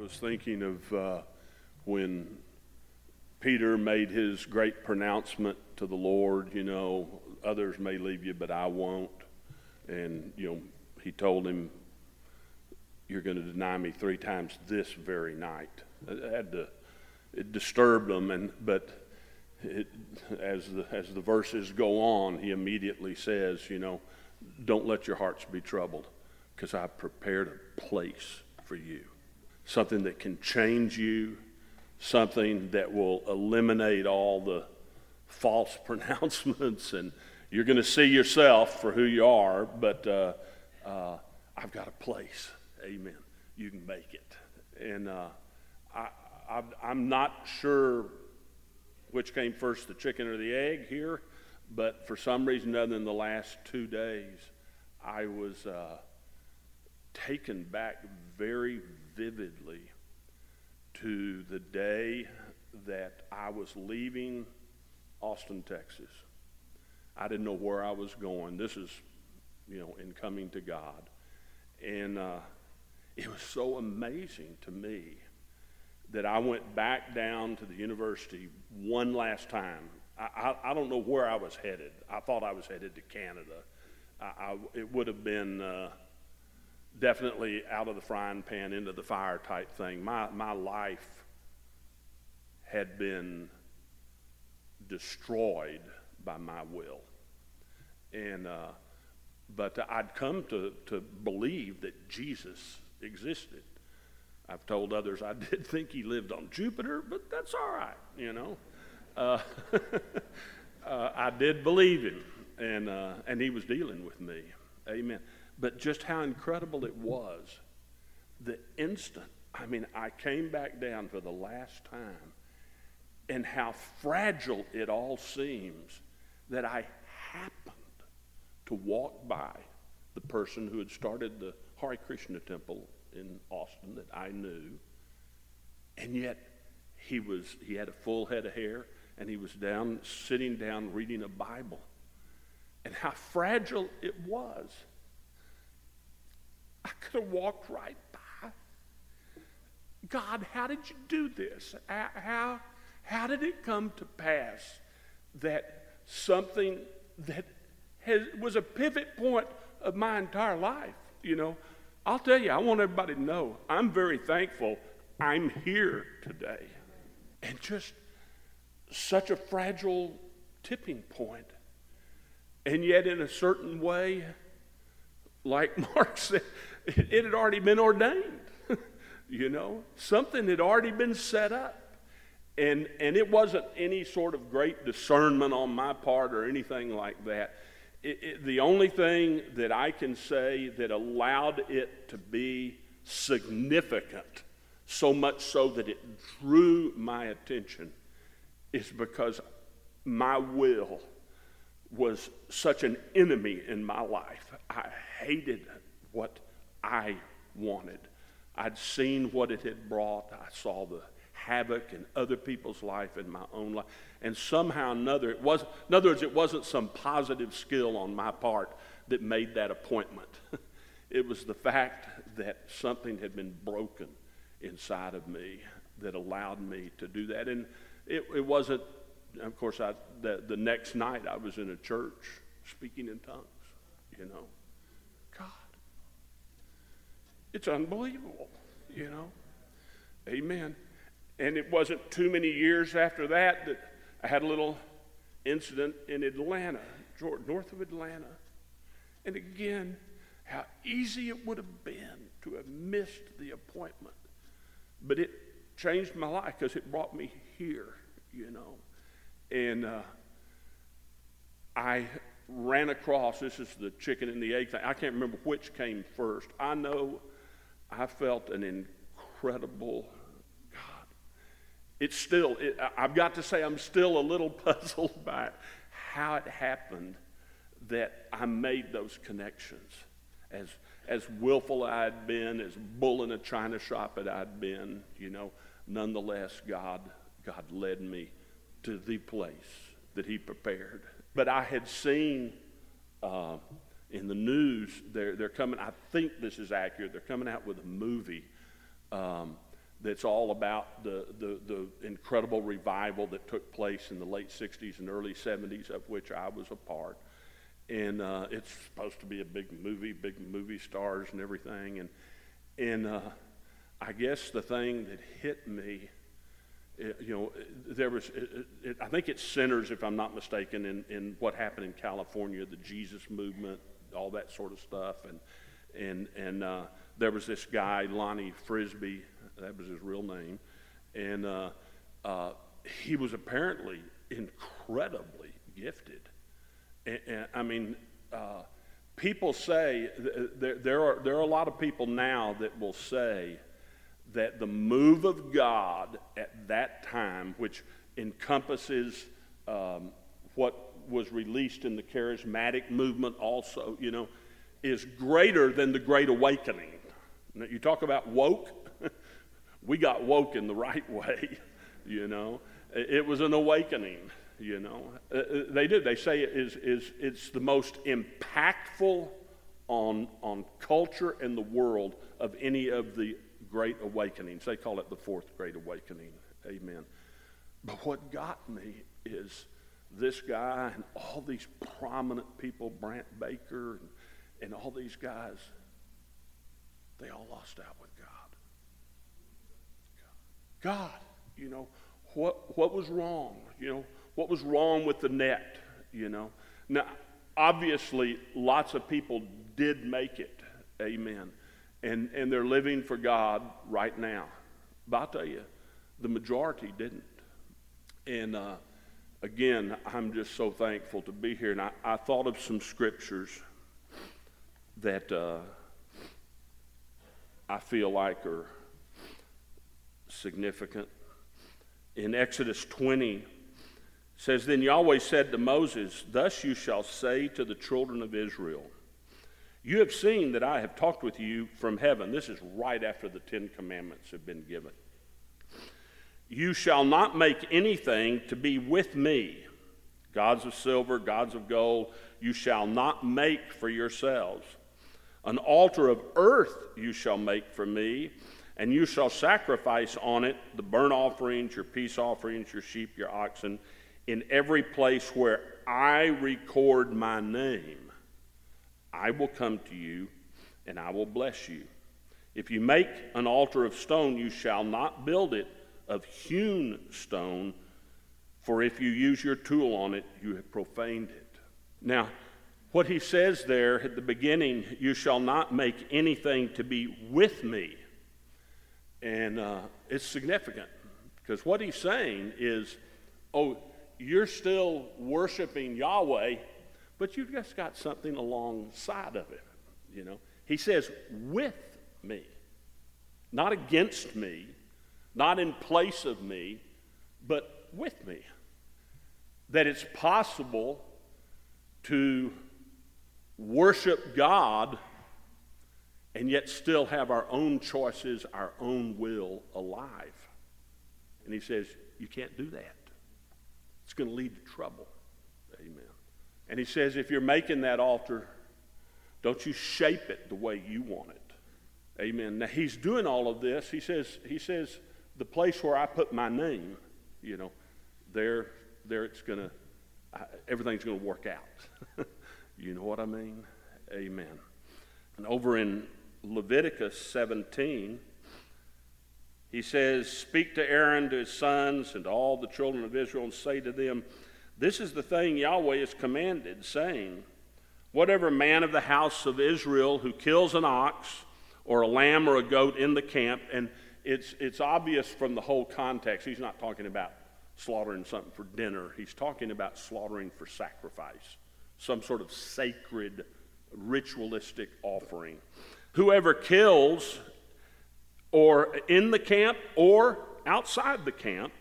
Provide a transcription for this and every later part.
was thinking of uh, when Peter made his great pronouncement to the Lord, you know, others may leave you, but I won't. And, you know, he told him, You're going to deny me three times this very night. It had to, it disturbed him, and, but it, as, the, as the verses go on, he immediately says, You know, don't let your hearts be troubled, because I've prepared a place for you. Something that can change you, something that will eliminate all the false pronouncements, and you're going to see yourself for who you are, but uh, uh, I've got a place. Amen. You can make it. And uh, I, I, I'm not sure which came first, the chicken or the egg here, but for some reason other than the last two days, I was uh, taken back very vividly to the day that I was leaving Austin, Texas. I didn't know where I was going. This is, you know, in coming to God. And uh, it was so amazing to me that I went back down to the university one last time. I, I, I don't know where I was headed. I thought I was headed to Canada. I, I it would have been uh, definitely out of the frying pan into the fire type thing. My, my life had been destroyed by my will. And, uh, but I'd come to, to believe that Jesus existed. I've told others I did think he lived on Jupiter, but that's all right, you know. Uh, uh, I did believe him, and, uh, and he was dealing with me. Amen. But just how incredible it was the instant, I mean, I came back down for the last time, and how fragile it all seems that I happened to walk by the person who had started the Hare Krishna temple in Austin that I knew. And yet he was he had a full head of hair and he was down sitting down reading a Bible. And how fragile it was. I could have walked right by. God, how did you do this? How, how did it come to pass that something that has, was a pivot point of my entire life, you know, I'll tell you, I want everybody to know I'm very thankful I'm here today. And just such a fragile tipping point. And yet, in a certain way, like Mark said, it had already been ordained. you know, something had already been set up. And, and it wasn't any sort of great discernment on my part or anything like that it, it, the only thing that I can say that allowed it to be significant, so much so that it drew my attention, is because my will was such an enemy in my life. I hated what I wanted. I'd seen what it had brought. I saw the havoc in other people's life and my own life. And somehow another, it was, in other words, it wasn't some positive skill on my part that made that appointment. it was the fact that something had been broken inside of me that allowed me to do that. And it, it wasn't, of course, I, the, the next night I was in a church speaking in tongues, you know. God, it's unbelievable, you know. Amen. And it wasn't too many years after that that I had a little incident in Atlanta, north of Atlanta. And again, how easy it would have been to have missed the appointment. But it changed my life because it brought me here, you know. And uh, I ran across this is the chicken and the egg thing. I can't remember which came first. I know I felt an incredible God. it's still, it, I've got to say, I'm still a little puzzled by how it happened that I made those connections. As, as willful I'd been, as bull in a china shop that I'd been, you know, nonetheless, God, God led me to the place that He prepared. But I had seen uh, in the news, they're, they're coming, I think this is accurate, they're coming out with a movie um, that's all about the, the, the incredible revival that took place in the late 60s and early 70s, of which I was a part. And uh, it's supposed to be a big movie, big movie stars and everything. And, and uh, I guess the thing that hit me, it, you know, there was, it, it, I think it centers, if I'm not mistaken, in, in what happened in California, the Jesus movement, all that sort of stuff. And, and, and uh, there was this guy, Lonnie Frisbee, that was his real name. And uh, uh, he was apparently incredibly gifted. And, and I mean, uh, people say, there, there, are, there are a lot of people now that will say that the move of God at that time, which encompasses um, what was released in the charismatic movement also, you know, is greater than the Great Awakening. Now, you talk about woke, we got woke in the right way, you know. It was an awakening, you know. Uh, uh, they did. They say it is, is it's the most impactful on, on culture and the world of any of the great awakenings. They call it the fourth great awakening. Amen. But what got me is this guy and all these prominent people, Brant Baker and, and all these guys, they all lost out with God. God, you know, what, what was wrong? You know, what was wrong with the net? You know, now, obviously, lots of people did make it. Amen. And, and they're living for God right now. But I'll tell you, the majority didn't. And uh, again, I'm just so thankful to be here. And I, I thought of some scriptures that uh, I feel like are significant. In Exodus 20, says, Then Yahweh said to Moses, Thus you shall say to the children of Israel, You have seen that I have talked with you from heaven. This is right after the Ten Commandments have been given. You shall not make anything to be with me, gods of silver, gods of gold, you shall not make for yourselves. An altar of earth you shall make for me and you shall sacrifice on it the burnt offerings, your peace offerings, your sheep, your oxen, in every place where I record my name. I will come to you and I will bless you. If you make an altar of stone, you shall not build it of hewn stone, for if you use your tool on it, you have profaned it. Now, what he says there at the beginning, you shall not make anything to be with me. And uh, it's significant because what he's saying is, oh, you're still worshiping Yahweh, but you've just got something alongside of it. You know, he says, with me, not against me, not in place of me, but with me. That it's possible to worship God and yet still have our own choices, our own will alive. And he says, You can't do that. It's going to lead to trouble. Amen. And he says, If you're making that altar, don't you shape it the way you want it. Amen. Now he's doing all of this. He says, he says, the place where I put my name, you know, there, there it's gonna, everything's gonna work out. you know what I mean? Amen. And over in Leviticus 17, he says, Speak to Aaron, to his sons, and to all the children of Israel, and say to them, This is the thing Yahweh has commanded, saying, Whatever man of the house of Israel who kills an ox or a lamb or a goat in the camp, and it's, it's obvious from the whole context, he's not talking about slaughtering something for dinner, he's talking about slaughtering for sacrifice, some sort of sacred, ritualistic offering. Whoever kills, or in the camp or outside the camp,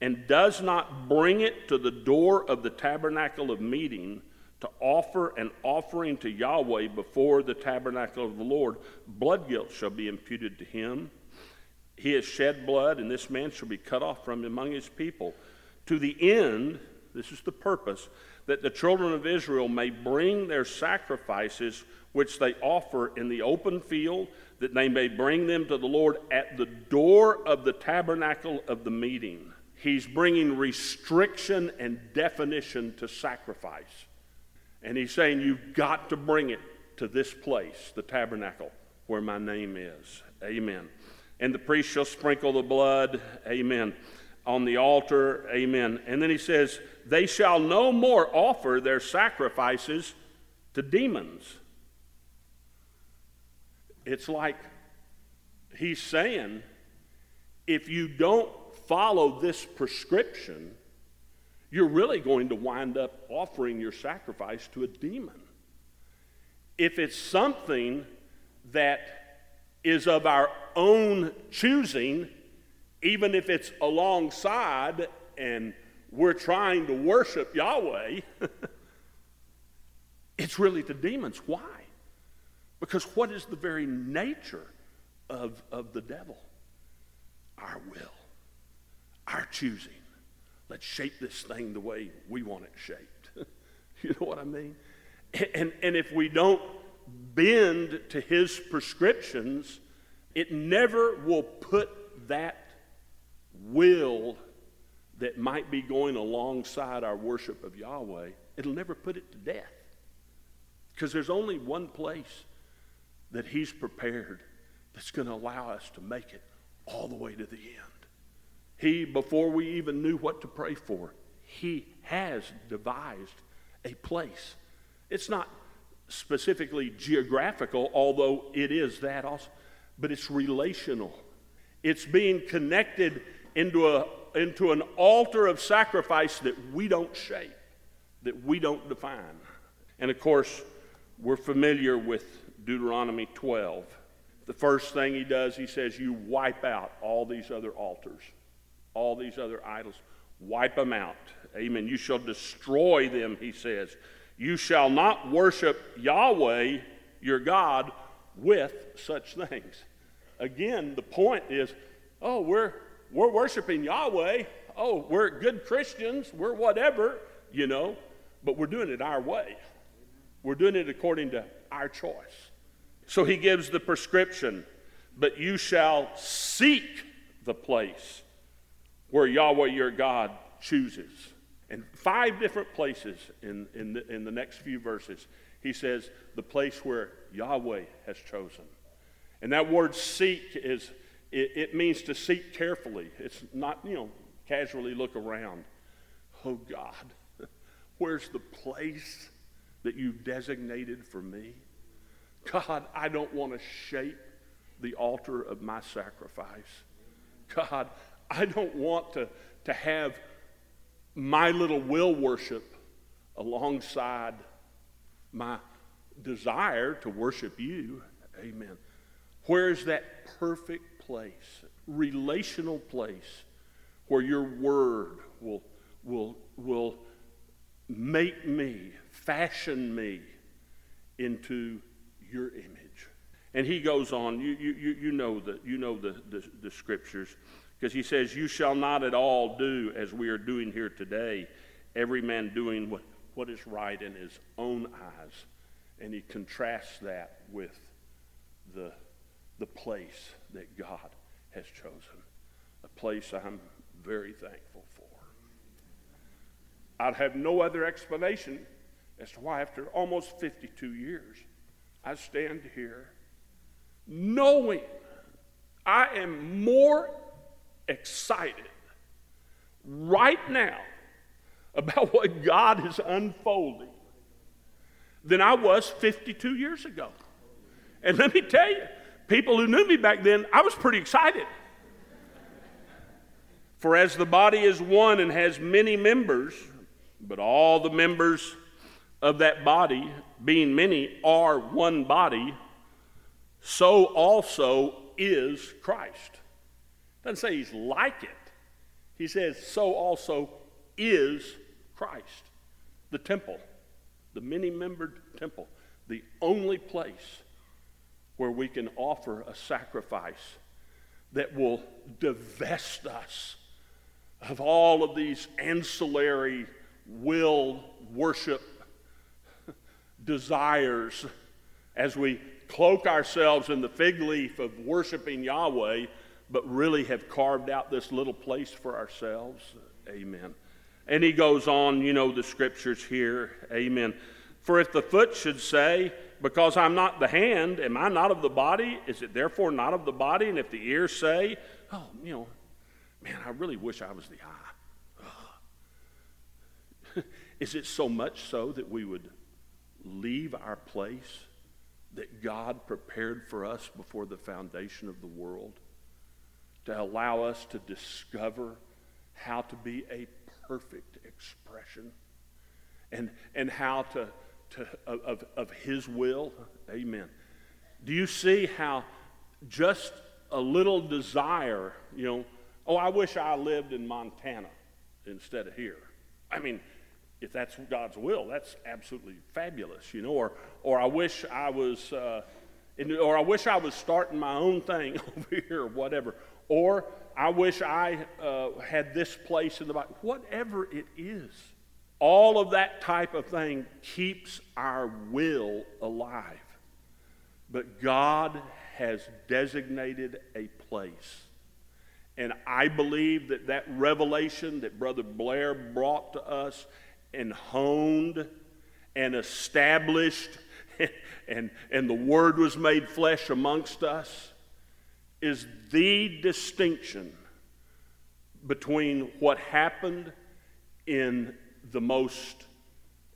and does not bring it to the door of the tabernacle of meeting to offer an offering to Yahweh before the tabernacle of the Lord, blood guilt shall be imputed to him. He has shed blood, and this man shall be cut off from among his people. To the end, this is the purpose, that the children of Israel may bring their sacrifices which they offer in the open field, that they may bring them to the Lord at the door of the tabernacle of the meeting. He's bringing restriction and definition to sacrifice. And he's saying, You've got to bring it to this place, the tabernacle, where my name is. Amen. And the priest shall sprinkle the blood, amen, on the altar, amen. And then he says, They shall no more offer their sacrifices to demons. It's like he's saying, if you don't follow this prescription, you're really going to wind up offering your sacrifice to a demon. If it's something that is of our own choosing, even if it's alongside and we're trying to worship Yahweh, it's really the demons. Why? Because what is the very nature of, of the devil? Our will, our choosing. Let's shape this thing the way we want it shaped. you know what I mean? And, and if we don't bend to his prescriptions, it never will put that will that might be going alongside our worship of Yahweh, it'll never put it to death. Because there's only one place that he's prepared that's going to allow us to make it all the way to the end. He, before we even knew what to pray for, he has devised a place. It's not specifically geographical, although it is that also, but it's relational. It's being connected into, a, into an altar of sacrifice that we don't shape, that we don't define. And of course, we're familiar with Deuteronomy 12. The first thing he does, he says, You wipe out all these other altars, all these other idols. Wipe them out. Amen. You shall destroy them, he says. You shall not worship Yahweh, your God, with such things. Again, the point is oh, we're, we're worshiping Yahweh. Oh, we're good Christians. We're whatever, you know, but we're doing it our way. We're doing it according to our choice. So he gives the prescription, but you shall seek the place where Yahweh your God chooses. In five different places in, in, the, in the next few verses, he says, the place where Yahweh has chosen. And that word seek is, it, it means to seek carefully. It's not, you know, casually look around. Oh God, where's the place that you've designated for me? God, I don't want to shape the altar of my sacrifice. God, I don't want to, to have my little will worship alongside my desire to worship you. Amen. Where is that perfect place, relational place, where your word will, will, will make me, fashion me into your image? And he goes on, you, you, you know, the, you know the, the, the scriptures, because he says, You shall not at all do as we are doing here today, every man doing what, what is right in his own eyes. And he contrasts that with the the place that God has chosen, a place I'm very thankful for. I'd have no other explanation as to why, after almost 52 years, I stand here knowing I am more excited right now about what God is unfolding than I was 52 years ago. And let me tell you, people who knew me back then, I was pretty excited. For as the body is one and has many members, but all the members of that body, being many, are one body, so also is Christ. Doesn't say he's like it. He says, so also is Christ. The temple, the many membered temple, the only place where we can offer a sacrifice that will divest us of all of these ancillary will worship desires as we cloak ourselves in the fig leaf of worshiping Yahweh, but really have carved out this little place for ourselves. Amen. And he goes on, you know, the scriptures here. Amen. For if the foot should say, Because I'm not the hand, am I not of the body? Is it therefore not of the body? And if the ear say, Oh, you know, man, I really wish I was the eye. Is it so much so that we would leave our place that God prepared for us before the foundation of the world to allow us to discover how to be a perfect expression and, and how to, to of, of His will. Amen. Do you see how just a little desire, you know, oh, I wish I lived in Montana instead of here. I mean, if that's God's will, that's absolutely fabulous, you know. Or, or I wish I was, uh, in, or I wish I was starting my own thing over here, or whatever. Or I wish I uh, had this place in the Bible. Whatever it is, all of that type of thing keeps our will alive. But God has designated a place. And I believe that that revelation that Brother Blair brought to us and honed and established, and, and the Word was made flesh amongst us, is the distinction between what happened in the most,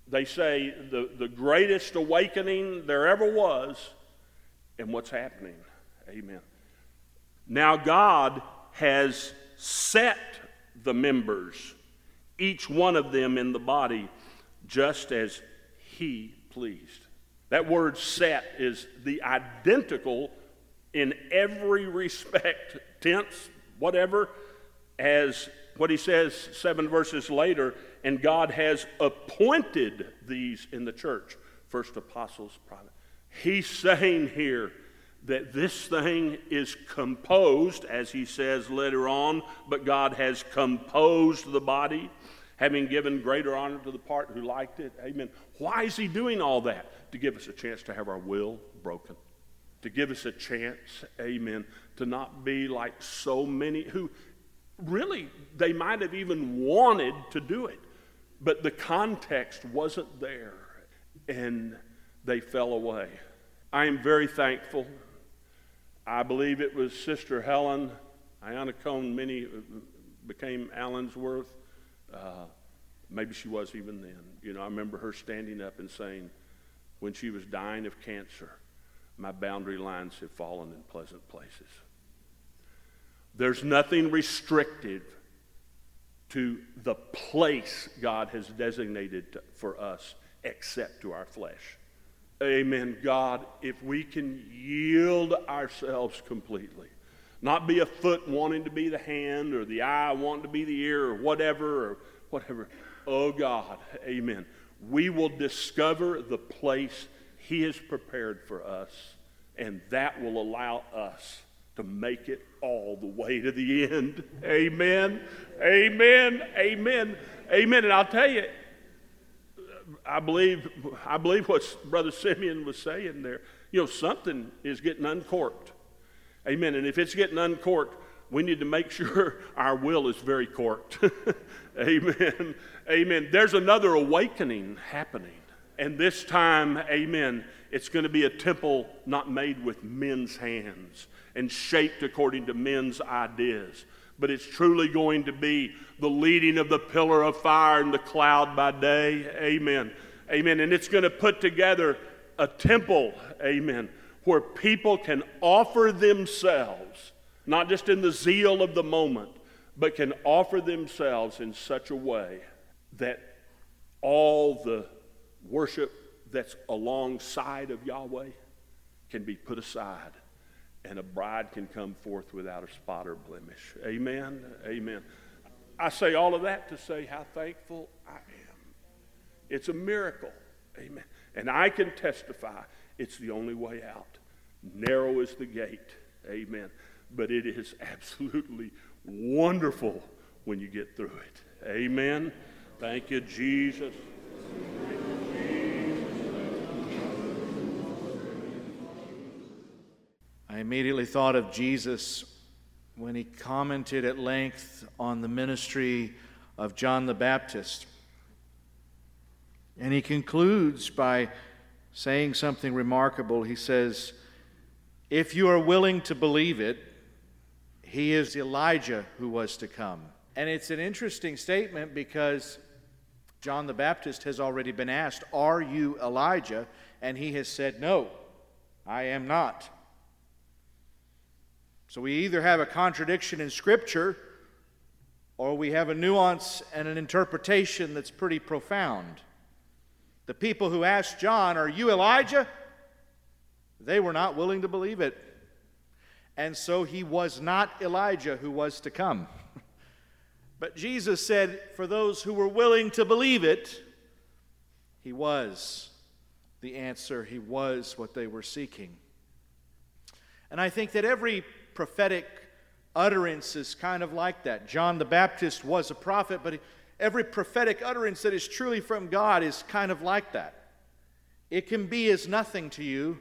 they say, the, the greatest awakening there ever was, and what's happening. Amen. Now, God has set the members each one of them in the body just as he pleased. That word set is the identical in every respect, tense, whatever, as what he says seven verses later, and God has appointed these in the church. First apostles, private. He's saying here, that this thing is composed, as he says later on, but God has composed the body, having given greater honor to the part who liked it. Amen. Why is he doing all that? To give us a chance to have our will broken, to give us a chance, amen, to not be like so many who really they might have even wanted to do it, but the context wasn't there and they fell away. I am very thankful I believe it was Sister Helen Iannacone, many uh, became Allensworth. Uh, maybe she was even then. You know, I remember her standing up and saying, when she was dying of cancer, my boundary lines have fallen in pleasant places. There's nothing restrictive to the place God has designated for us except to our flesh. Amen. God, if we can yield ourselves completely, not be a foot wanting to be the hand or the eye wanting to be the ear or whatever or whatever. Oh God, amen. We will discover the place He has prepared for us, and that will allow us to make it all the way to the end. Amen. Amen. Amen. Amen. And I'll tell you, I believe, I believe what Brother Simeon was saying there. You know, something is getting uncorked. Amen. And if it's getting uncorked, we need to make sure our will is very corked. amen. Amen. There's another awakening happening. And this time, amen, it's going to be a temple not made with men's hands and shaped according to men's ideas but it's truly going to be the leading of the pillar of fire and the cloud by day. Amen. Amen. And it's going to put together a temple, amen, where people can offer themselves, not just in the zeal of the moment, but can offer themselves in such a way that all the worship that's alongside of Yahweh can be put aside and a bride can come forth without a spot or blemish. Amen. Amen. I say all of that to say how thankful I am. It's a miracle. Amen. And I can testify it's the only way out. Narrow is the gate. Amen. But it is absolutely wonderful when you get through it. Amen. Thank you, Jesus. I immediately thought of Jesus when he commented at length on the ministry of John the Baptist. And he concludes by saying something remarkable. He says, If you are willing to believe it, he is Elijah who was to come. And it's an interesting statement because John the Baptist has already been asked, Are you Elijah? And he has said, No, I am not. So we either have a contradiction in Scripture or we have a nuance and an interpretation that's pretty profound. The people who asked John, Are you Elijah? They were not willing to believe it. And so he was not Elijah who was to come. But Jesus said, For those who were willing to believe it, he was the answer. He was what they were seeking. And I think that every prophetic utterance is kind of like that. John the Baptist was a prophet, but every prophetic utterance that is truly from God is kind of like that. It can be as nothing to you,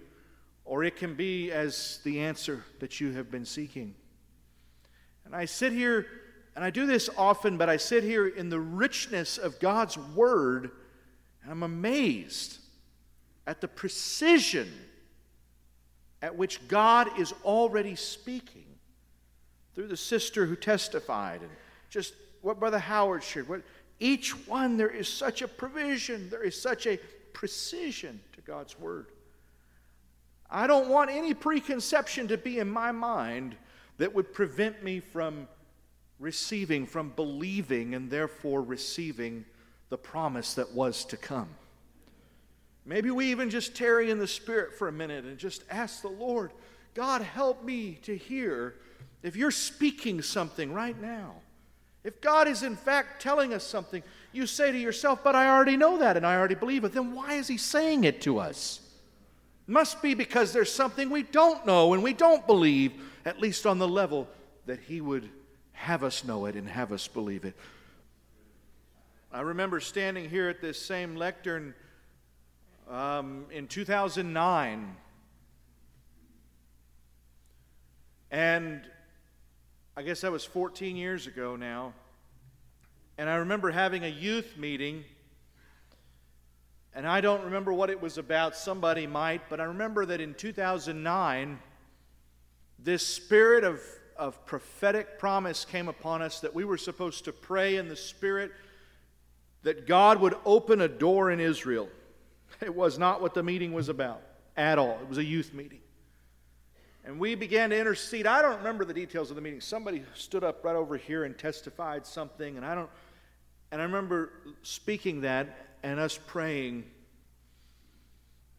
or it can be as the answer that you have been seeking. And I sit here, and I do this often, but I sit here in the richness of God's Word, and I'm amazed at the precision at which God is already speaking through the sister who testified and just what Brother Howard shared. What, each one, there is such a provision, there is such a precision to God's Word. I don't want any preconception to be in my mind that would prevent me from receiving, from believing, and therefore receiving the promise that was to come. Maybe we even just tarry in the Spirit for a minute and just ask the Lord, God, help me to hear if you're speaking something right now. If God is in fact telling us something, you say to yourself, But I already know that and I already believe it. Then why is He saying it to us? Must be because there's something we don't know and we don't believe, at least on the level that He would have us know it and have us believe it. I remember standing here at this same lectern um, in 2009. And I guess that was 14 years ago now. And I remember having a youth meeting. And I don't remember what it was about, somebody might, but I remember that in 2009, this spirit of, of prophetic promise came upon us that we were supposed to pray in the spirit that God would open a door in Israel. It was not what the meeting was about at all. It was a youth meeting. And we began to intercede. I don't remember the details of the meeting. Somebody stood up right over here and testified something, and I don't and I remember speaking that and us praying.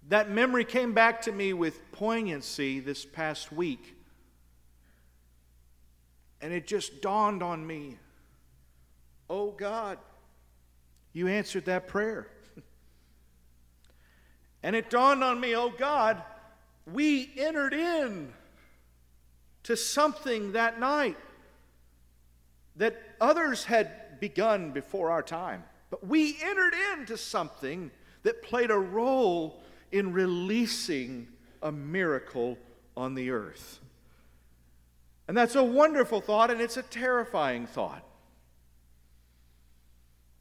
That memory came back to me with poignancy this past week. And it just dawned on me oh God, you answered that prayer. And it dawned on me, oh God, we entered in to something that night that others had begun before our time. But we entered into something that played a role in releasing a miracle on the earth. And that's a wonderful thought, and it's a terrifying thought.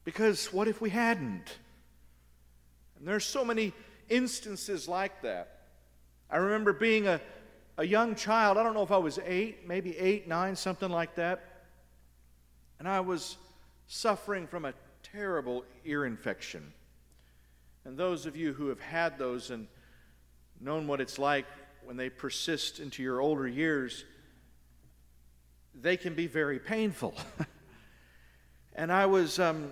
Because what if we hadn't? And there's so many instances like that. I remember being a, a young child, I don't know if I was eight, maybe eight, nine, something like that. And I was suffering from a terrible ear infection. And those of you who have had those and known what it's like when they persist into your older years, they can be very painful. and I was um,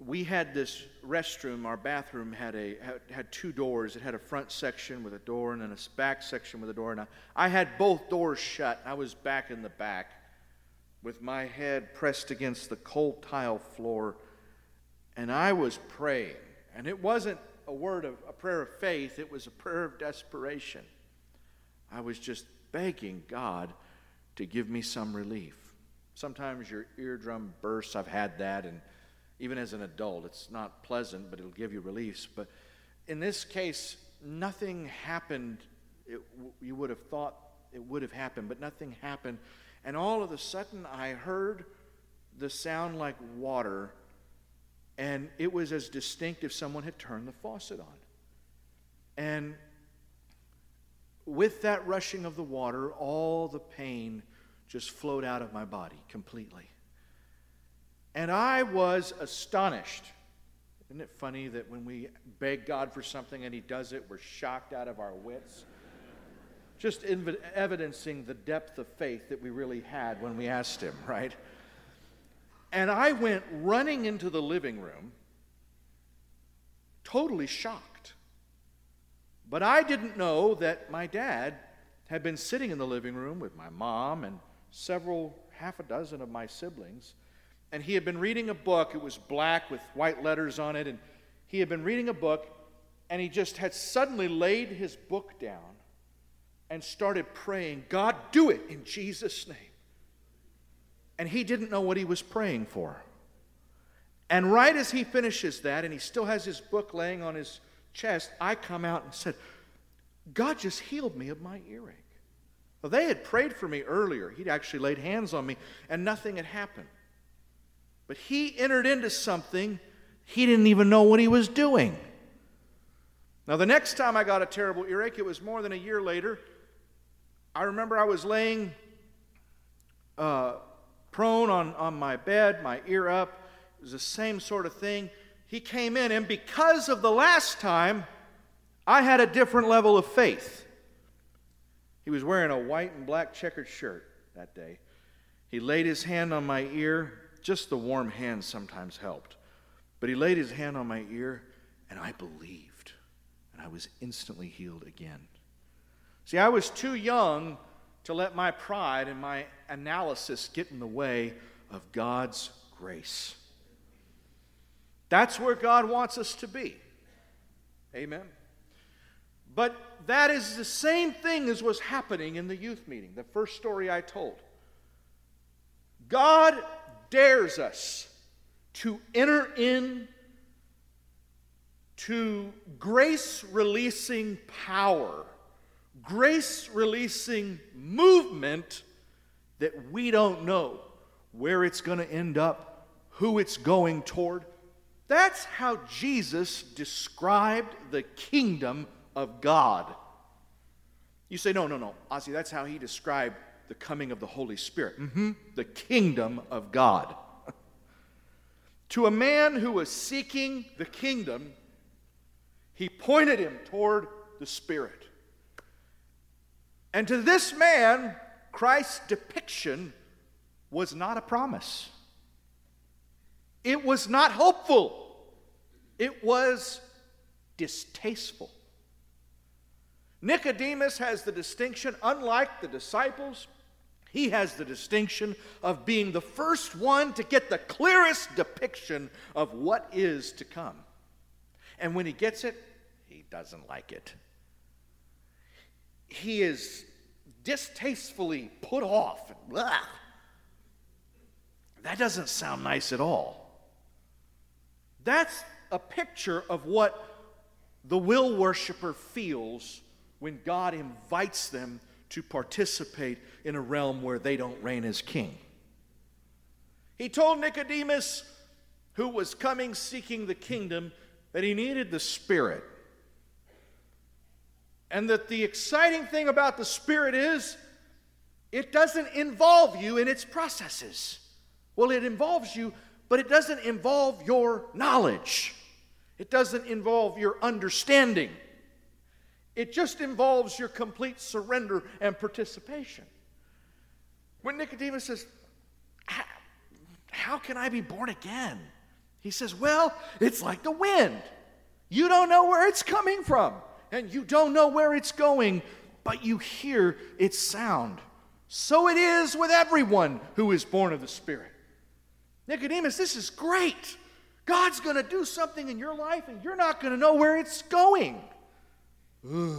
we had this restroom, our bathroom had, a, had, had, two doors. It had a front section with a door and then a back section with a door. And I, I had both doors shut. I was back in the back with my head pressed against the cold tile floor. And I was praying. And it wasn't a word of a prayer of faith, it was a prayer of desperation. I was just begging God to give me some relief. Sometimes your eardrum bursts. I've had that, and even as an adult, it's not pleasant, but it'll give you relief. But in this case, nothing happened. It, you would have thought it would have happened, but nothing happened. And all of a sudden, I heard the sound like water, and it was as distinct if someone had turned the faucet on. And with that rushing of the water, all the pain just flowed out of my body completely. And I was astonished. Isn't it funny that when we beg God for something and He does it, we're shocked out of our wits? Just evidencing the depth of faith that we really had when we asked Him, right? And I went running into the living room, totally shocked. But I didn't know that my dad had been sitting in the living room with my mom and several, half a dozen of my siblings. And he had been reading a book. It was black with white letters on it. And he had been reading a book, and he just had suddenly laid his book down and started praying, God, do it in Jesus' name. And he didn't know what he was praying for. And right as he finishes that, and he still has his book laying on his chest, I come out and said, God just healed me of my earache. Well, they had prayed for me earlier. He'd actually laid hands on me, and nothing had happened. But he entered into something he didn't even know what he was doing. Now, the next time I got a terrible earache, it was more than a year later. I remember I was laying uh, prone on, on my bed, my ear up. It was the same sort of thing. He came in, and because of the last time, I had a different level of faith. He was wearing a white and black checkered shirt that day. He laid his hand on my ear. Just the warm hand sometimes helped. But he laid his hand on my ear, and I believed. And I was instantly healed again. See, I was too young to let my pride and my analysis get in the way of God's grace. That's where God wants us to be. Amen. But that is the same thing as was happening in the youth meeting, the first story I told. God dares us to enter in to grace releasing power, grace releasing movement that we don't know where it's going to end up, who it's going toward. That's how Jesus described the kingdom of God. You say, no, no, no. Asi, that's how he described the coming of the Holy Spirit. Mm-hmm. The kingdom of God. to a man who was seeking the kingdom, he pointed him toward the Spirit. And to this man, Christ's depiction was not a promise. It was not hopeful. It was distasteful. Nicodemus has the distinction, unlike the disciples, he has the distinction of being the first one to get the clearest depiction of what is to come. And when he gets it, he doesn't like it. He is distastefully put off. Blah. That doesn't sound nice at all. That's a picture of what the will worshiper feels when God invites them to participate in a realm where they don't reign as king. He told Nicodemus, who was coming seeking the kingdom, that he needed the Spirit. And that the exciting thing about the Spirit is it doesn't involve you in its processes. Well, it involves you, but it doesn't involve your knowledge, it doesn't involve your understanding. It just involves your complete surrender and participation. When Nicodemus says, How can I be born again? He says, Well, it's like the wind. You don't know where it's coming from, and you don't know where it's going, but you hear its sound. So it is with everyone who is born of the Spirit. Nicodemus, this is great. God's going to do something in your life, and you're not going to know where it's going. Ugh.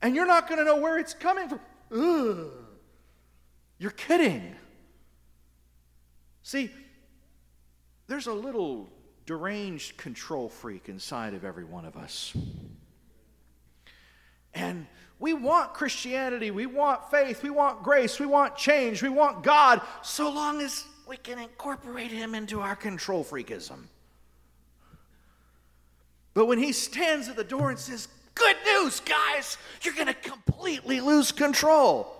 And you're not going to know where it's coming from. Ugh. You're kidding. See, there's a little deranged control freak inside of every one of us. And we want Christianity, we want faith, we want grace, we want change, we want God, so long as we can incorporate Him into our control freakism. But when He stands at the door and says, Good news, guys, you're going to completely lose control.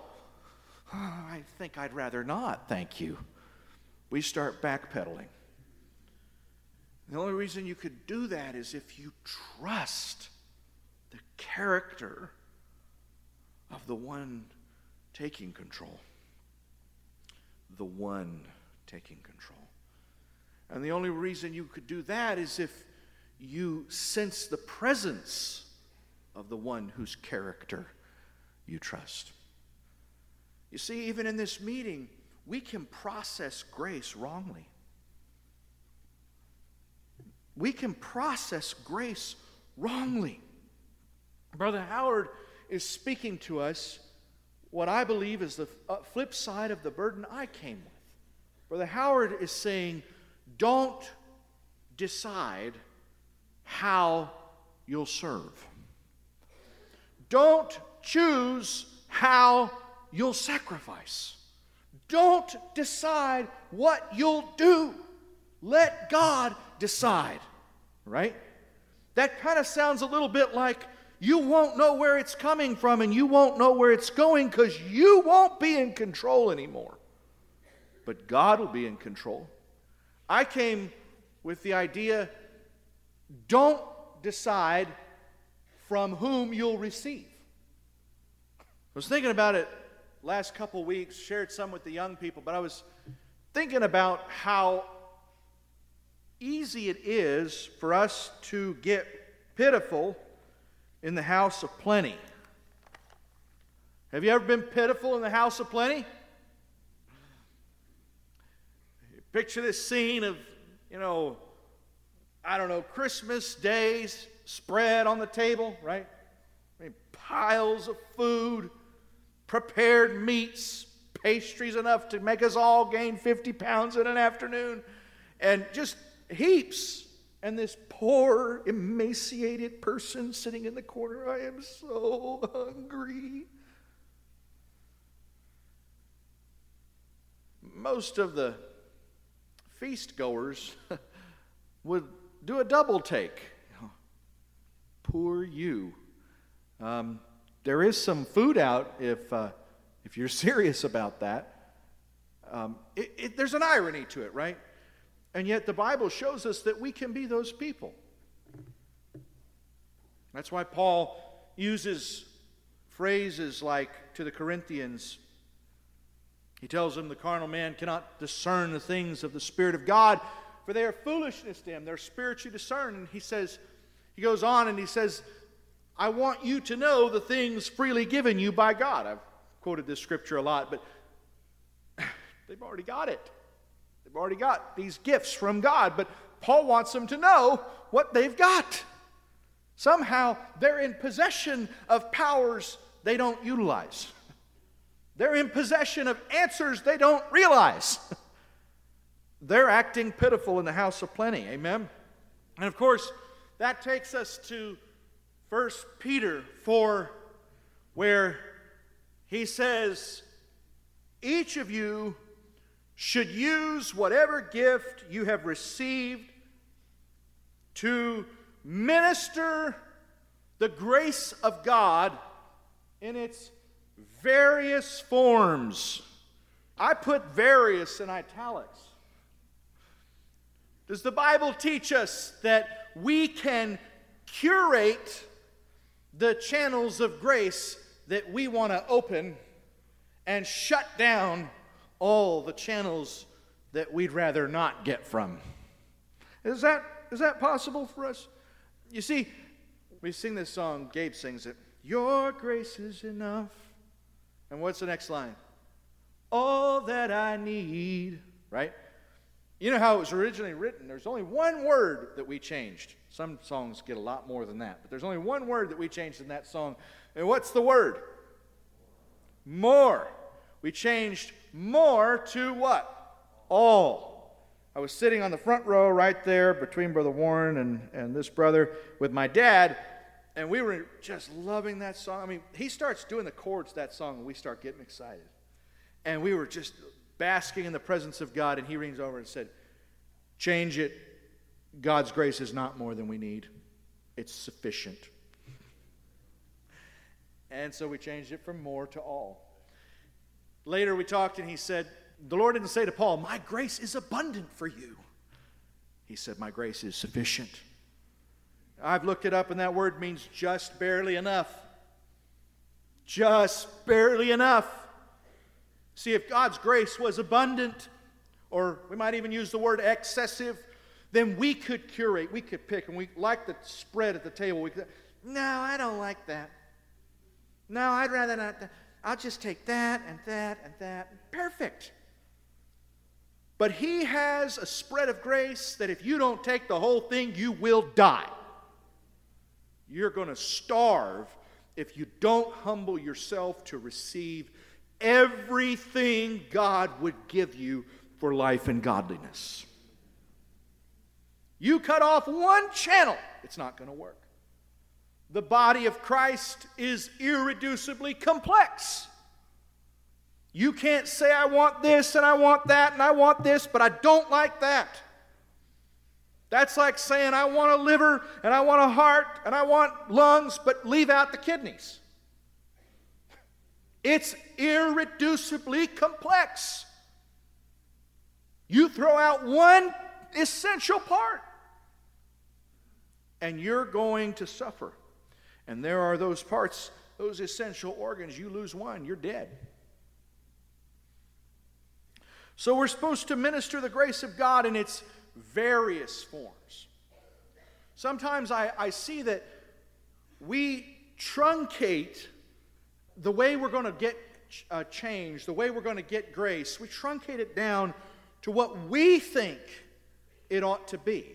Oh, I think I'd rather not, thank you. We start backpedaling. The only reason you could do that is if you trust the character of the one taking control. The one taking control. And the only reason you could do that is if you sense the presence of the one whose character you trust. You see, even in this meeting, we can process grace wrongly. We can process grace wrongly. Brother Howard is speaking to us what I believe is the uh, flip side of the burden I came with. Brother Howard is saying, don't decide how you'll serve. Don't choose how you'll sacrifice. Don't decide what you'll do. Let God decide, right? That kind of sounds a little bit like you won't know where it's coming from and you won't know where it's going because you won't be in control anymore. But God will be in control. I came with the idea don't decide from whom you'll receive. I was thinking about it last couple weeks, shared some with the young people, but I was thinking about how easy it is for us to get pitiful in the house of plenty. Have you ever been pitiful in the house of plenty? Picture this scene of, you know, I don't know, Christmas days spread on the table, right? I mean, piles of food, prepared meats, pastries enough to make us all gain 50 pounds in an afternoon, and just heaps. And this poor, emaciated person sitting in the corner, I am so hungry. Most of the feast goers would do a double take. Poor you. Um, there is some food out if, uh, if you're serious about that. Um, it, it, there's an irony to it, right? And yet the Bible shows us that we can be those people. That's why Paul uses phrases like to the Corinthians. He tells them the carnal man cannot discern the things of the Spirit of God, for they are foolishness to him. They're spiritually discerned. And he says, he goes on and he says, I want you to know the things freely given you by God. I've quoted this scripture a lot, but they've already got it. They've already got these gifts from God, but Paul wants them to know what they've got. Somehow they're in possession of powers they don't utilize. They're in possession of answers they don't realize. they're acting pitiful in the house of plenty. Amen? And of course, that takes us to 1 Peter 4, where he says, Each of you should use whatever gift you have received to minister the grace of God in its various forms. I put various in italics. Does the Bible teach us that we can curate the channels of grace that we want to open and shut down all the channels that we'd rather not get from. Is that, is that possible for us? You see, we sing this song, Gabe sings it. Your grace is enough. And what's the next line? All that I need, right? You know how it was originally written? There's only one word that we changed. Some songs get a lot more than that, but there's only one word that we changed in that song. And what's the word? More. We changed more to what? All. I was sitting on the front row right there between Brother Warren and, and this brother with my dad, and we were just loving that song. I mean, he starts doing the chords that song, and we start getting excited. And we were just basking in the presence of God, and he leans over and said, Change it. God's grace is not more than we need, it's sufficient. And so we changed it from more to all. Later we talked, and he said, The Lord didn't say to Paul, My grace is abundant for you. He said, My grace is sufficient. I've looked it up, and that word means just barely enough. Just barely enough. See, if God's grace was abundant, or we might even use the word excessive, then we could curate, we could pick, and we like the spread at the table. We could, no, I don't like that. No, I'd rather not. I'll just take that and that and that. Perfect. But he has a spread of grace that if you don't take the whole thing, you will die. You're going to starve if you don't humble yourself to receive everything God would give you for life and godliness. You cut off one channel, it's not going to work. The body of Christ is irreducibly complex. You can't say, I want this and I want that and I want this, but I don't like that. That's like saying, I want a liver and I want a heart and I want lungs, but leave out the kidneys. It's irreducibly complex. You throw out one essential part, and you're going to suffer. And there are those parts, those essential organs. You lose one, you're dead. So we're supposed to minister the grace of God in its various forms. Sometimes I, I see that we truncate the way we're going to get uh, change, the way we're going to get grace, we truncate it down to what we think it ought to be.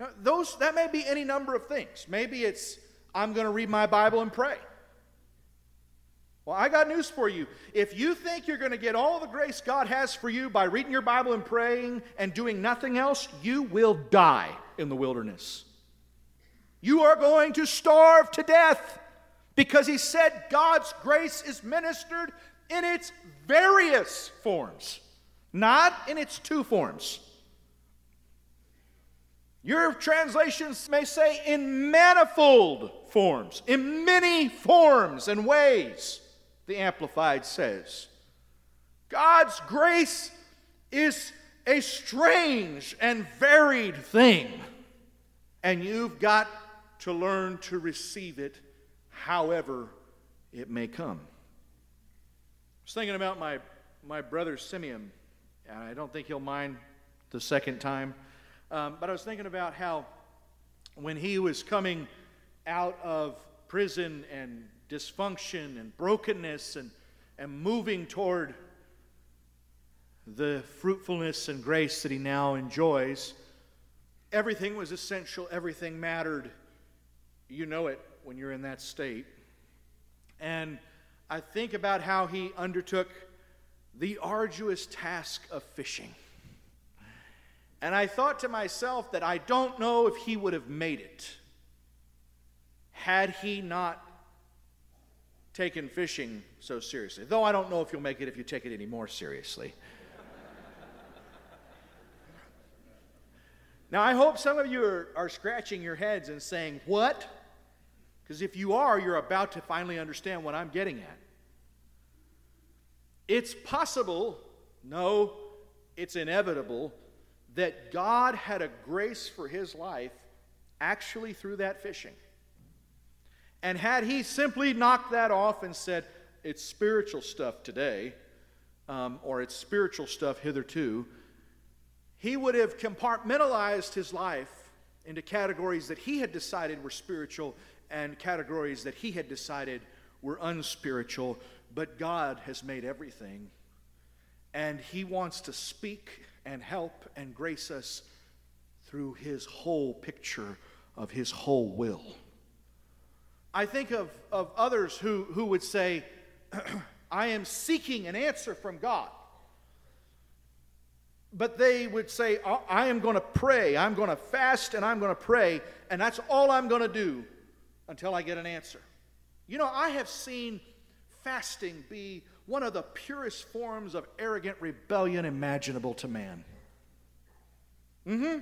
Now, those, that may be any number of things. Maybe it's, I'm going to read my Bible and pray. Well, I got news for you. If you think you're going to get all the grace God has for you by reading your Bible and praying and doing nothing else, you will die in the wilderness. You are going to starve to death because He said God's grace is ministered in its various forms, not in its two forms. Your translations may say in manifold forms, in many forms and ways the Amplified says. God's grace is a strange and varied thing, and you've got to learn to receive it however it may come. I was thinking about my, my brother Simeon, and I don't think he'll mind the second time, um, but I was thinking about how when he was coming out of prison and dysfunction and brokenness and, and moving toward the fruitfulness and grace that he now enjoys. Everything was essential, everything mattered. You know it when you're in that state. And I think about how he undertook the arduous task of fishing. And I thought to myself that I don't know if he would have made it had he not taken fishing so seriously. Though I don't know if you'll make it if you take it any more seriously. now, I hope some of you are, are scratching your heads and saying, What? Because if you are, you're about to finally understand what I'm getting at. It's possible, no, it's inevitable, that God had a grace for his life actually through that fishing. And had he simply knocked that off and said, it's spiritual stuff today, um, or it's spiritual stuff hitherto, he would have compartmentalized his life into categories that he had decided were spiritual and categories that he had decided were unspiritual. But God has made everything, and he wants to speak and help and grace us through his whole picture of his whole will. I think of, of others who, who would say, I am seeking an answer from God. But they would say, I am going to pray, I'm going to fast, and I'm going to pray, and that's all I'm going to do until I get an answer. You know, I have seen fasting be one of the purest forms of arrogant rebellion imaginable to man. Mm-hmm.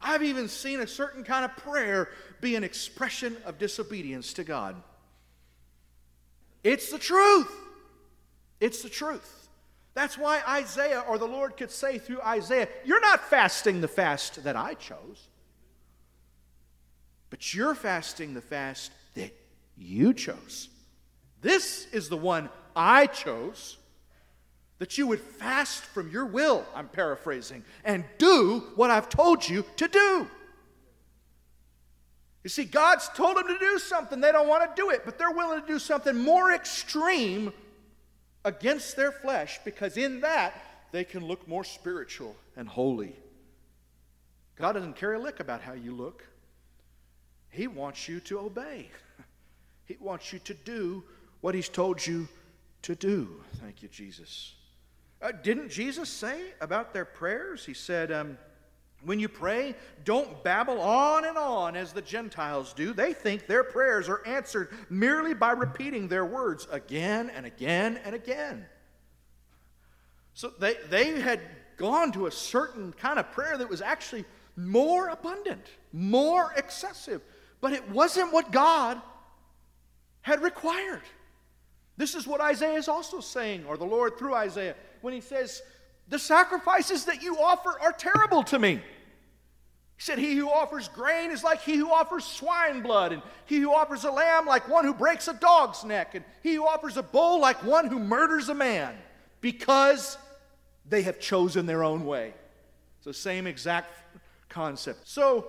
I've even seen a certain kind of prayer be an expression of disobedience to God. It's the truth. It's the truth. That's why Isaiah or the Lord could say through Isaiah, You're not fasting the fast that I chose, but you're fasting the fast that you chose. This is the one I chose that you would fast from your will, I'm paraphrasing, and do what I've told you to do. You see, God's told them to do something. They don't want to do it, but they're willing to do something more extreme against their flesh because in that they can look more spiritual and holy. God doesn't care a lick about how you look, He wants you to obey, He wants you to do what He's told you to do. Thank you, Jesus. Uh, didn't Jesus say about their prayers? He said, um, when you pray, don't babble on and on as the Gentiles do. They think their prayers are answered merely by repeating their words again and again and again. So they, they had gone to a certain kind of prayer that was actually more abundant, more excessive. But it wasn't what God had required. This is what Isaiah is also saying, or the Lord through Isaiah, when he says, The sacrifices that you offer are terrible to me. He said, He who offers grain is like he who offers swine blood, and he who offers a lamb like one who breaks a dog's neck, and he who offers a bull like one who murders a man, because they have chosen their own way. It's the same exact concept. So,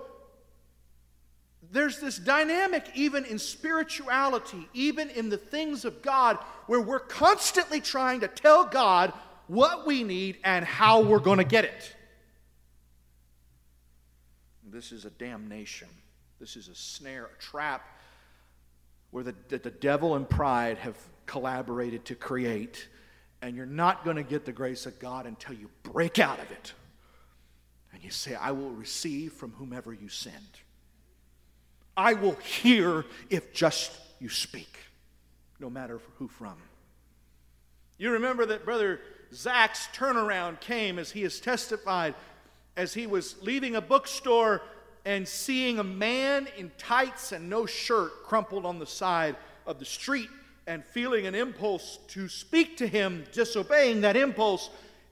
there's this dynamic, even in spirituality, even in the things of God, where we're constantly trying to tell God what we need and how we're going to get it. This is a damnation. This is a snare, a trap where the, the, the devil and pride have collaborated to create. And you're not going to get the grace of God until you break out of it. And you say, I will receive from whomever you send. I will hear if just you speak, no matter who from. You remember that Brother Zach's turnaround came as he has testified as he was leaving a bookstore and seeing a man in tights and no shirt crumpled on the side of the street and feeling an impulse to speak to him, disobeying that impulse,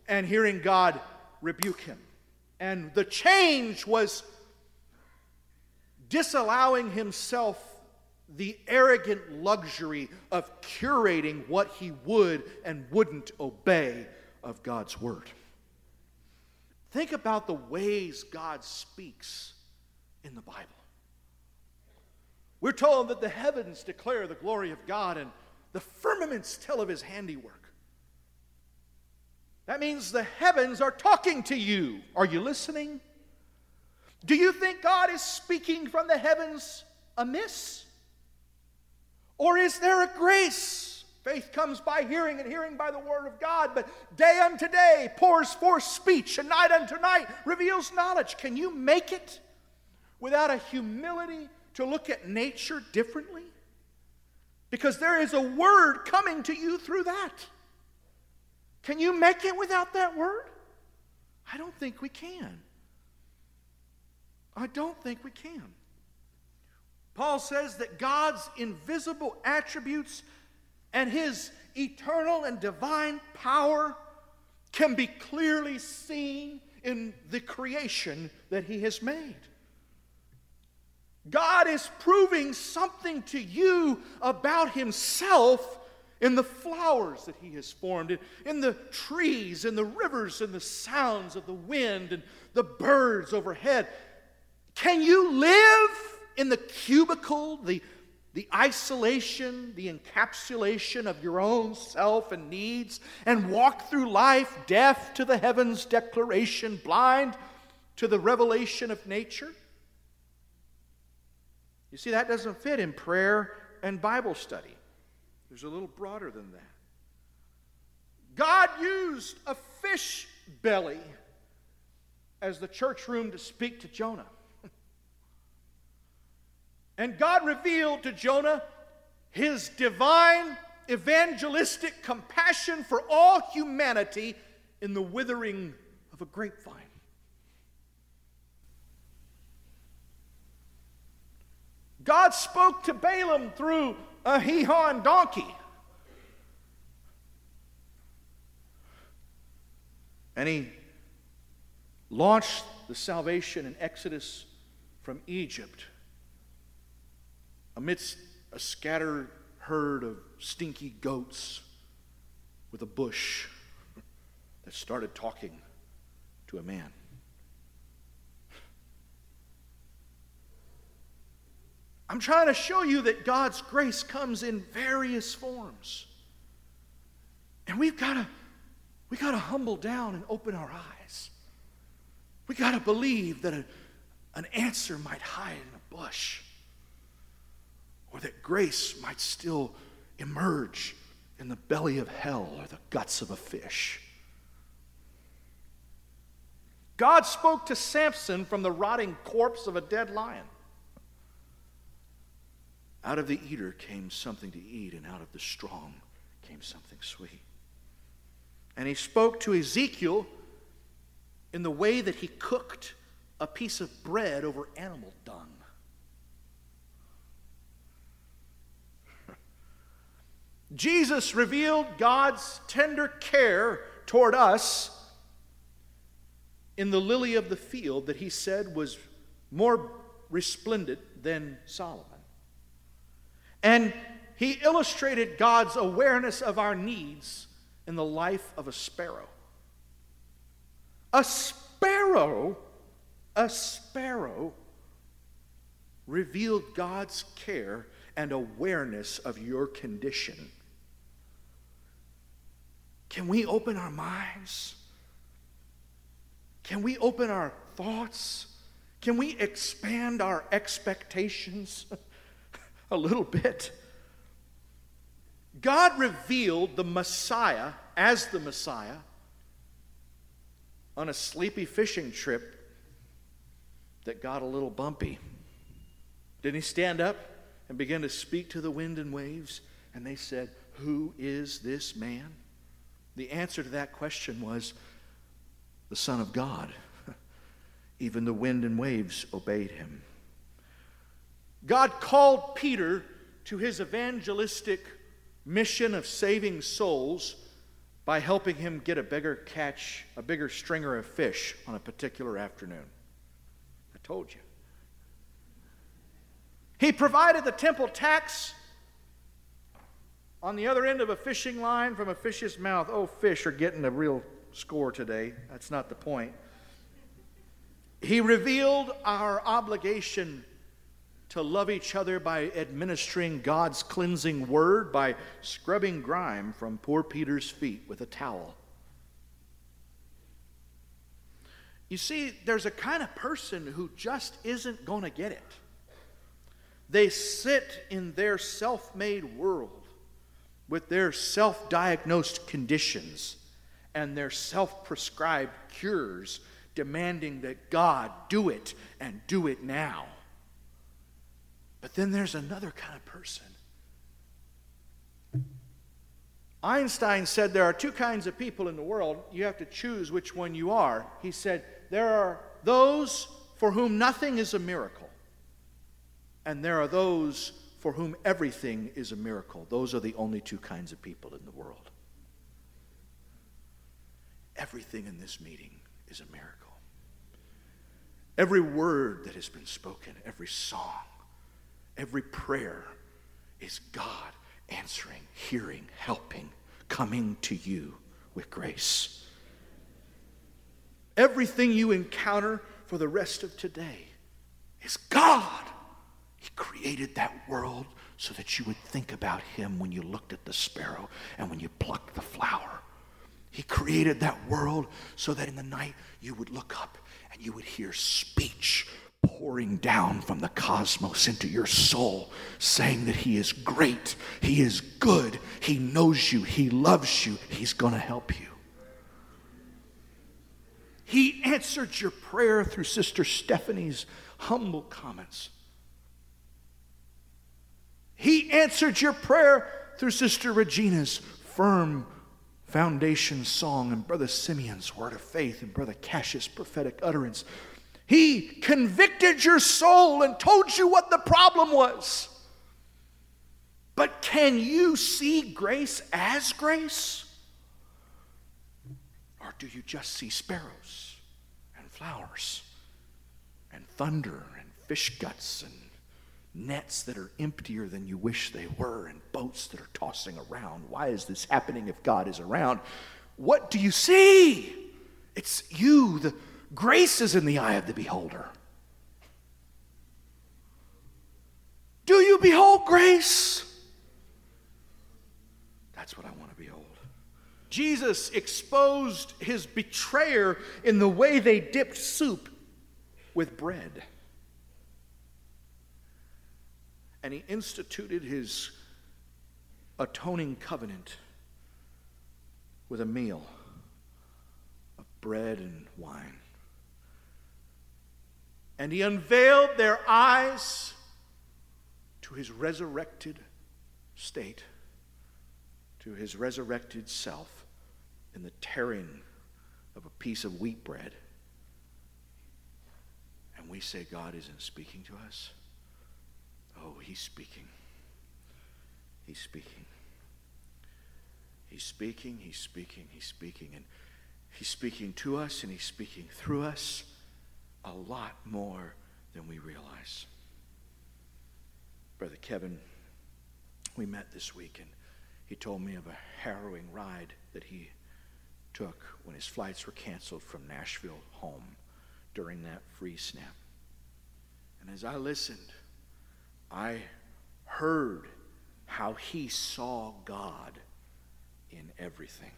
and hearing God rebuke him. And the change was disallowing himself the arrogant luxury of curating what he would and wouldn't obey of God's word. Think about the ways God speaks in the Bible. We're told that the heavens declare the glory of God and the firmaments tell of his handiwork. That means the heavens are talking to you. Are you listening? Do you think God is speaking from the heavens amiss? Or is there a grace? Faith comes by hearing, and hearing by the word of God. But day unto day pours forth speech, and night unto night reveals knowledge. Can you make it without a humility to look at nature differently? Because there is a word coming to you through that. Can you make it without that word? I don't think we can. I don't think we can. Paul says that God's invisible attributes and his eternal and divine power can be clearly seen in the creation that he has made. God is proving something to you about himself in the flowers that he has formed, in, the trees, in the rivers, in the sounds of the wind, and the birds overhead. Can you live in the cubicle, the, the isolation, the encapsulation of your own self and needs, and walk through life deaf to the heavens' declaration, blind to the revelation of nature? You see, that doesn't fit in prayer and Bible study. There's a little broader than that. God used a fish belly as the church room to speak to Jonah. And God revealed to Jonah his divine evangelistic compassion for all humanity in the withering of a grapevine. God spoke to Balaam through a Gihon donkey. And he launched the salvation in Exodus from Egypt amidst a scattered herd of stinky goats with a bush that started talking to a man. I'm trying to show you that God's grace comes in various forms. And we've got to we got to humble down and open our eyes. We got to believe that a, an answer might hide in a bush that grace might still emerge in the belly of hell or the guts of a fish. God spoke to Samson from the rotting corpse of a dead lion. Out of the eater came something to eat, and out of the strong came something sweet. And he spoke to Ezekiel in the way that he cooked a piece of bread over animal dung. Jesus revealed God's tender care toward us in the lily of the field that he said was more resplendent than Solomon. And he illustrated God's awareness of our needs in the life of a sparrow. A sparrow, a sparrow revealed God's care and awareness of your condition. Can we open our minds? Can we open our thoughts? Can we expand our expectations? a little bit. God revealed the Messiah as the Messiah on a sleepy fishing trip that got a little bumpy. Didn't he stand up and begin to speak to the wind and waves? And they said, Who is this man? The answer to that question was the Son of God. Even the wind and waves obeyed him. God called Peter to his evangelistic mission of saving souls by helping him get a bigger catch, a bigger stringer of fish on a particular afternoon. I told you. He provided the temple tax on the other end of a fishing line from a fish's mouth. Oh, fish are getting a real score today. That's not the point. He revealed our obligation to love each other by administering God's cleansing word, by scrubbing grime from poor Peter's feet with a towel. You see, there's a kind of person who just isn't going to get it. They sit in their self made world with their self diagnosed conditions and their self prescribed cures, demanding that God do it and do it now. But then there's another kind of person. Einstein said there are two kinds of people in the world. You have to choose which one you are. He said there are those for whom nothing is a miracle, and there are those for whom everything is a miracle. Those are the only two kinds of people in the world. Everything in this meeting is a miracle. Every word that has been spoken, every song, Every prayer is God answering, hearing, helping, coming to you with grace. Everything you encounter for the rest of today is God. He created that world so that you would think about Him when you looked at the sparrow and when you plucked the flower. He created that world so that in the night you would look up and you would hear speech pouring down from the cosmos into your soul, saying that He is great, He is good, He knows you, He loves you, He's going to help you. He answered your prayer through Sister Stephanie's humble comments. He answered your prayer through Sister Regina's firm foundation song and Brother Simeon's word of faith and Brother Cassius' prophetic utterance. He convicted your soul and told you what the problem was. But can you see grace as grace? Or do you just see sparrows and flowers and thunder and fish guts and nets that are emptier than you wish they were and boats that are tossing around? Why is this happening if God is around? What do you see? It's you, the Grace is in the eye of the beholder. Do you behold grace? That's what I want to behold. Jesus exposed his betrayer in the way they dipped soup with bread. And he instituted his atoning covenant with a meal of bread and wine and he unveiled their eyes to his resurrected state, to his resurrected self in the tearing of a piece of wheat bread. And we say, God isn't speaking to us. Oh, he's speaking. He's speaking. He's speaking, he's speaking, he's speaking. And he's speaking to us and he's speaking through us a lot more than we realize. Brother Kevin, we met this week, and he told me of a harrowing ride that he took when his flights were canceled from Nashville home during that free snap. And as I listened, I heard how he saw God in everything.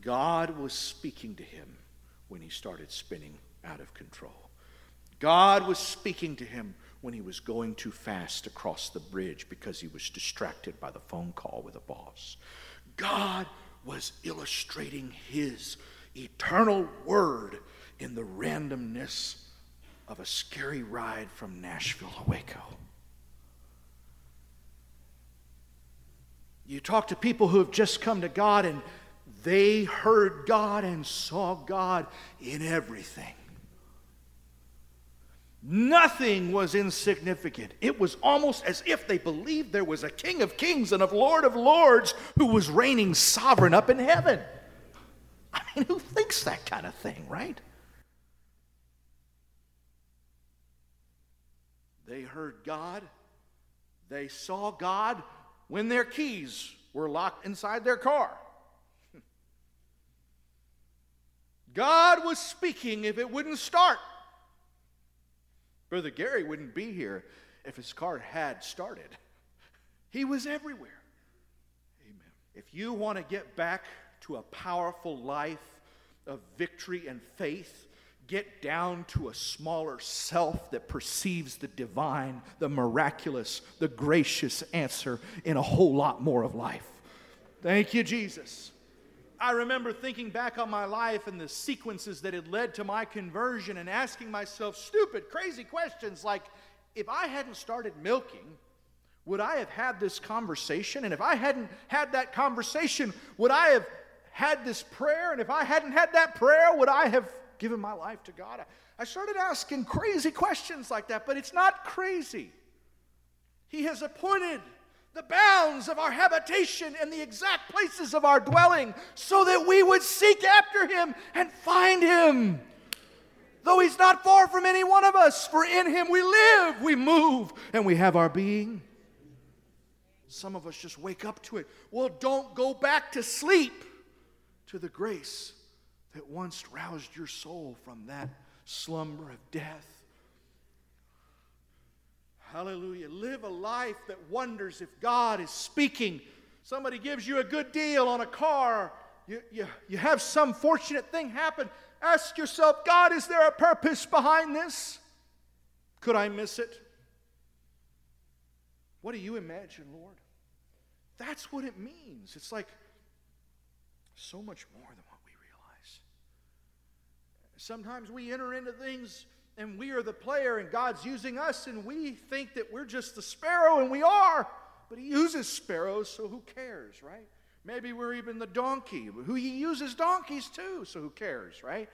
God was speaking to him when he started spinning out of control. God was speaking to him when he was going too fast across the bridge because he was distracted by the phone call with a boss. God was illustrating his eternal word in the randomness of a scary ride from Nashville to Waco. You talk to people who have just come to God and they heard God and saw God in everything. Nothing was insignificant. It was almost as if they believed there was a King of Kings and a Lord of Lords who was reigning sovereign up in heaven. I mean, who thinks that kind of thing, right? They heard God, they saw God when their keys were locked inside their car. God was speaking if it wouldn't start. Brother Gary wouldn't be here if his car had started. He was everywhere. Amen. If you want to get back to a powerful life of victory and faith, get down to a smaller self that perceives the divine, the miraculous, the gracious answer in a whole lot more of life. Thank you, Jesus. I remember thinking back on my life and the sequences that had led to my conversion and asking myself stupid, crazy questions like if I hadn't started milking, would I have had this conversation? And if I hadn't had that conversation, would I have had this prayer? And if I hadn't had that prayer, would I have given my life to God? I started asking crazy questions like that, but it's not crazy. He has appointed the bounds of our habitation and the exact places of our dwelling, so that we would seek after him and find him. Though he's not far from any one of us, for in him we live, we move, and we have our being. Some of us just wake up to it. Well, don't go back to sleep to the grace that once roused your soul from that slumber of death Hallelujah. Live a life that wonders if God is speaking. Somebody gives you a good deal on a car, you, you, you have some fortunate thing happen. Ask yourself, God, is there a purpose behind this? Could I miss it? What do you imagine, Lord? That's what it means. It's like so much more than. Sometimes we enter into things and we are the player and God's using us and we think that we're just the sparrow and we are, but He uses sparrows, so who cares, right? Maybe we're even the donkey, who He uses donkeys too, so who cares, right?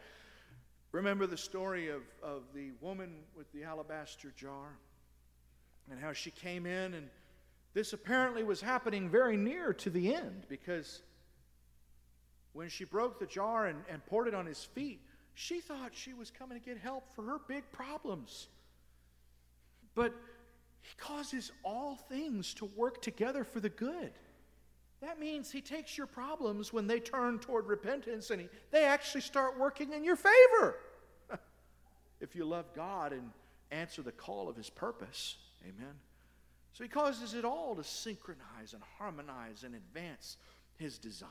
Remember the story of, of the woman with the alabaster jar and how she came in, and this apparently was happening very near to the end because when she broke the jar and, and poured it on his feet, she thought she was coming to get help for her big problems. But he causes all things to work together for the good. That means he takes your problems when they turn toward repentance and he, they actually start working in your favor. if you love God and answer the call of his purpose. Amen. So he causes it all to synchronize and harmonize and advance his design.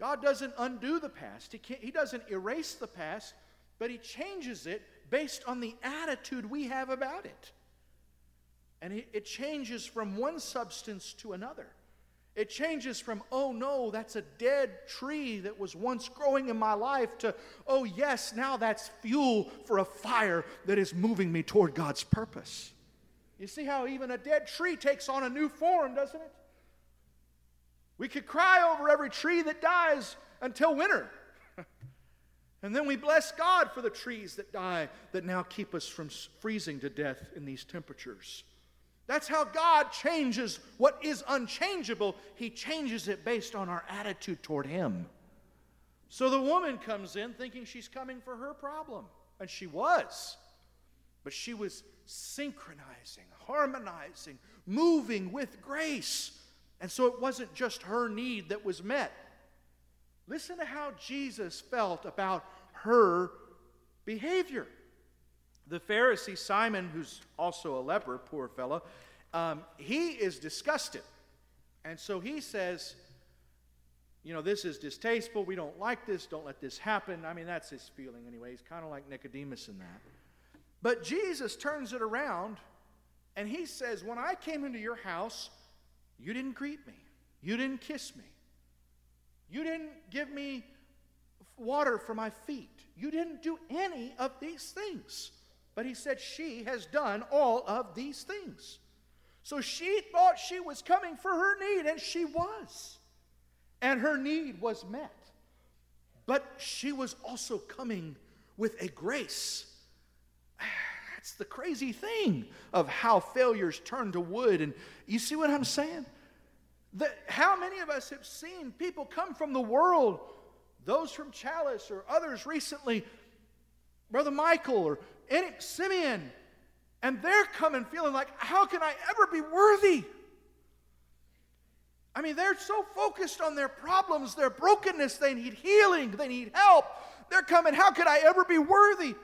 God doesn't undo the past, he, he doesn't erase the past, but he changes it based on the attitude we have about it. And it changes from one substance to another. It changes from, oh no, that's a dead tree that was once growing in my life, to, oh yes, now that's fuel for a fire that is moving me toward God's purpose. You see how even a dead tree takes on a new form, doesn't it? We could cry over every tree that dies until winter. and then we bless God for the trees that die that now keep us from freezing to death in these temperatures. That's how God changes what is unchangeable. He changes it based on our attitude toward Him. So the woman comes in thinking she's coming for her problem, and she was. But she was synchronizing, harmonizing, moving with grace. And so it wasn't just her need that was met. Listen to how Jesus felt about her behavior. The Pharisee Simon, who's also a leper, poor fellow, um, he is disgusted. And so he says, You know, this is distasteful. We don't like this. Don't let this happen. I mean, that's his feeling anyway. He's kind of like Nicodemus in that. But Jesus turns it around and he says, When I came into your house, you didn't greet me, you didn't kiss me, you didn't give me water for my feet, you didn't do any of these things. But he said, She has done all of these things. So she thought she was coming for her need, and she was. And her need was met. But she was also coming with a grace. That's the crazy thing of how failures turn to wood. And you see what I'm saying? That how many of us have seen people come from the world, those from Chalice or others recently, Brother Michael or Simeon, and they're coming feeling like, how can I ever be worthy? I mean, they're so focused on their problems, their brokenness, they need healing, they need help. They're coming, how could I ever be worthy?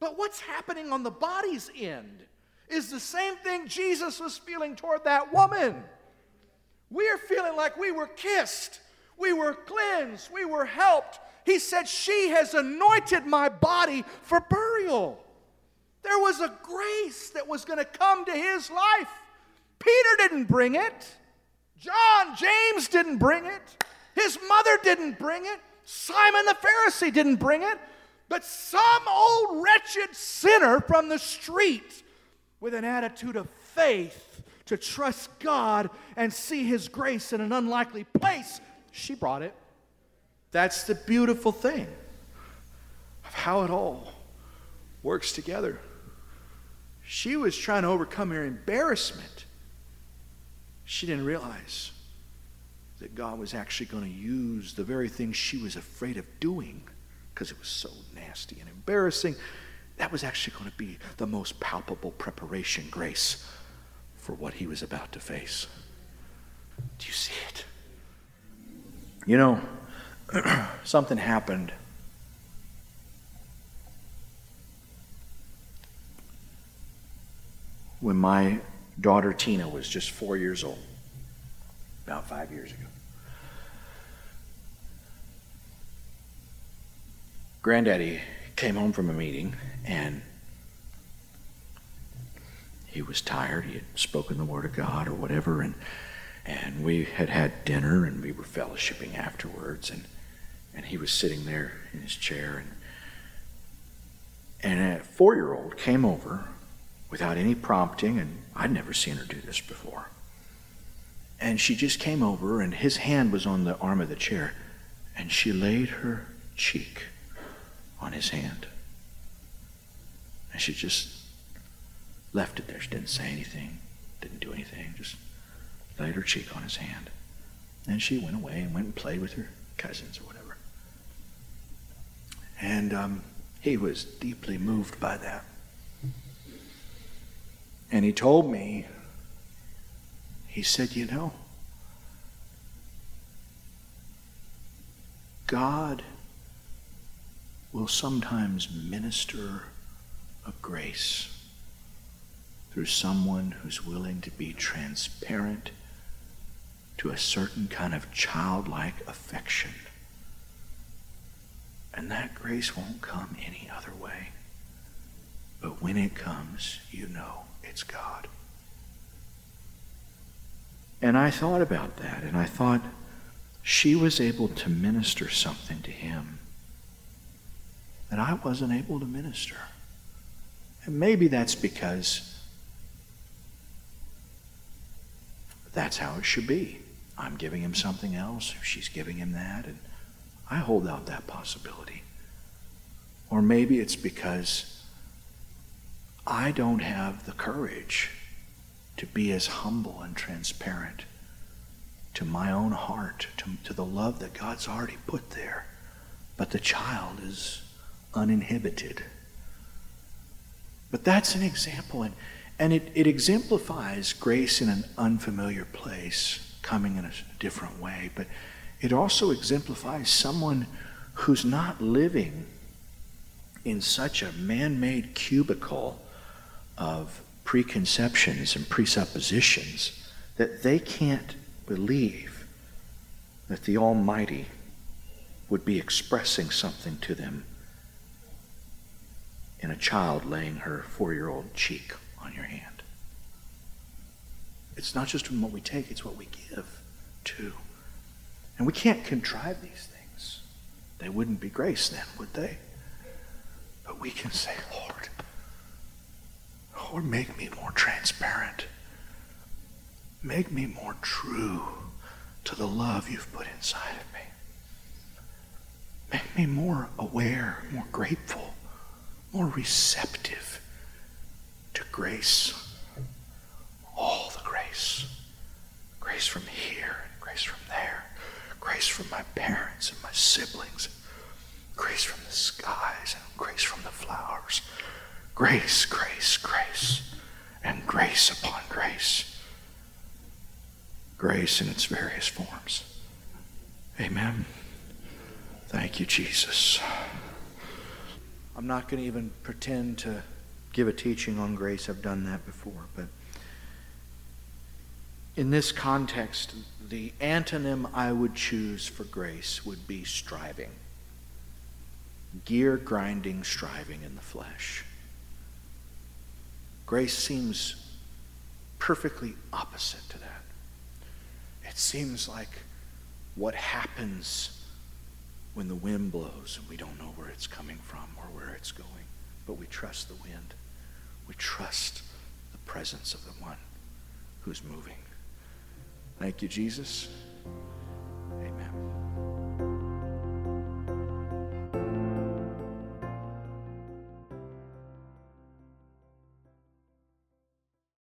But what's happening on the body's end is the same thing Jesus was feeling toward that woman. We're feeling like we were kissed, we were cleansed, we were helped. He said, She has anointed my body for burial. There was a grace that was going to come to his life. Peter didn't bring it. John, James didn't bring it. His mother didn't bring it. Simon the Pharisee didn't bring it. But some old wretched sinner from the street with an attitude of faith to trust God and see His grace in an unlikely place, she brought it. That's the beautiful thing of how it all works together. She was trying to overcome her embarrassment. She didn't realize that God was actually going to use the very thing she was afraid of doing because it was so nasty and embarrassing. That was actually going to be the most palpable preparation grace for what he was about to face. Do you see it? You know, something happened when my daughter Tina was just four years old, about five years ago. Granddaddy came home from a meeting and he was tired. He had spoken the word of God or whatever, and and we had had dinner and we were fellowshipping afterwards, and and he was sitting there in his chair, and and a four-year-old came over without any prompting, and I'd never seen her do this before. And she just came over, and his hand was on the arm of the chair, and she laid her cheek on his hand. And she just left it there. She didn't say anything, didn't do anything, just laid her cheek on his hand. And she went away and went and played with her cousins or whatever. And um, he was deeply moved by that. And he told me, he said, You know, God will sometimes minister a grace through someone who's willing to be transparent to a certain kind of childlike affection. And that grace won't come any other way. But when it comes, you know it's God. And I thought about that, and I thought she was able to minister something to him that I wasn't able to minister. And maybe that's because that's how it should be. I'm giving him something else, she's giving him that, and I hold out that possibility. Or maybe it's because I don't have the courage to be as humble and transparent to my own heart, to, to the love that God's already put there. But the child is uninhibited. But that's an example, and, and it, it exemplifies grace in an unfamiliar place, coming in a different way. But it also exemplifies someone who's not living in such a man made cubicle of preconceptions and presuppositions that they can't believe that the Almighty would be expressing something to them in a child laying her four year old cheek on your hand. It's not just from what we take, it's what we give too. And we can't contrive these things. They wouldn't be grace then, would they? But we can say, Lord, Lord, make me more transparent. Make me more true to the love you've put inside of me. Make me more aware, more grateful, more receptive to grace. All the grace. Grace from here, grace from there, grace from my parents and my siblings, grace from the skies and grace from the flowers. Grace, grace, grace, and grace upon grace. Grace in its various forms. Amen. Thank you, Jesus. I'm not going to even pretend to give a teaching on grace. I've done that before. But in this context, the antonym I would choose for grace would be striving. Gear grinding striving in the flesh. Grace seems perfectly opposite to that. It seems like what happens when the wind blows and we don't know where it's coming from or where it's going, but we trust the wind. We trust the presence of the one who's moving. Thank you, Jesus. Amen.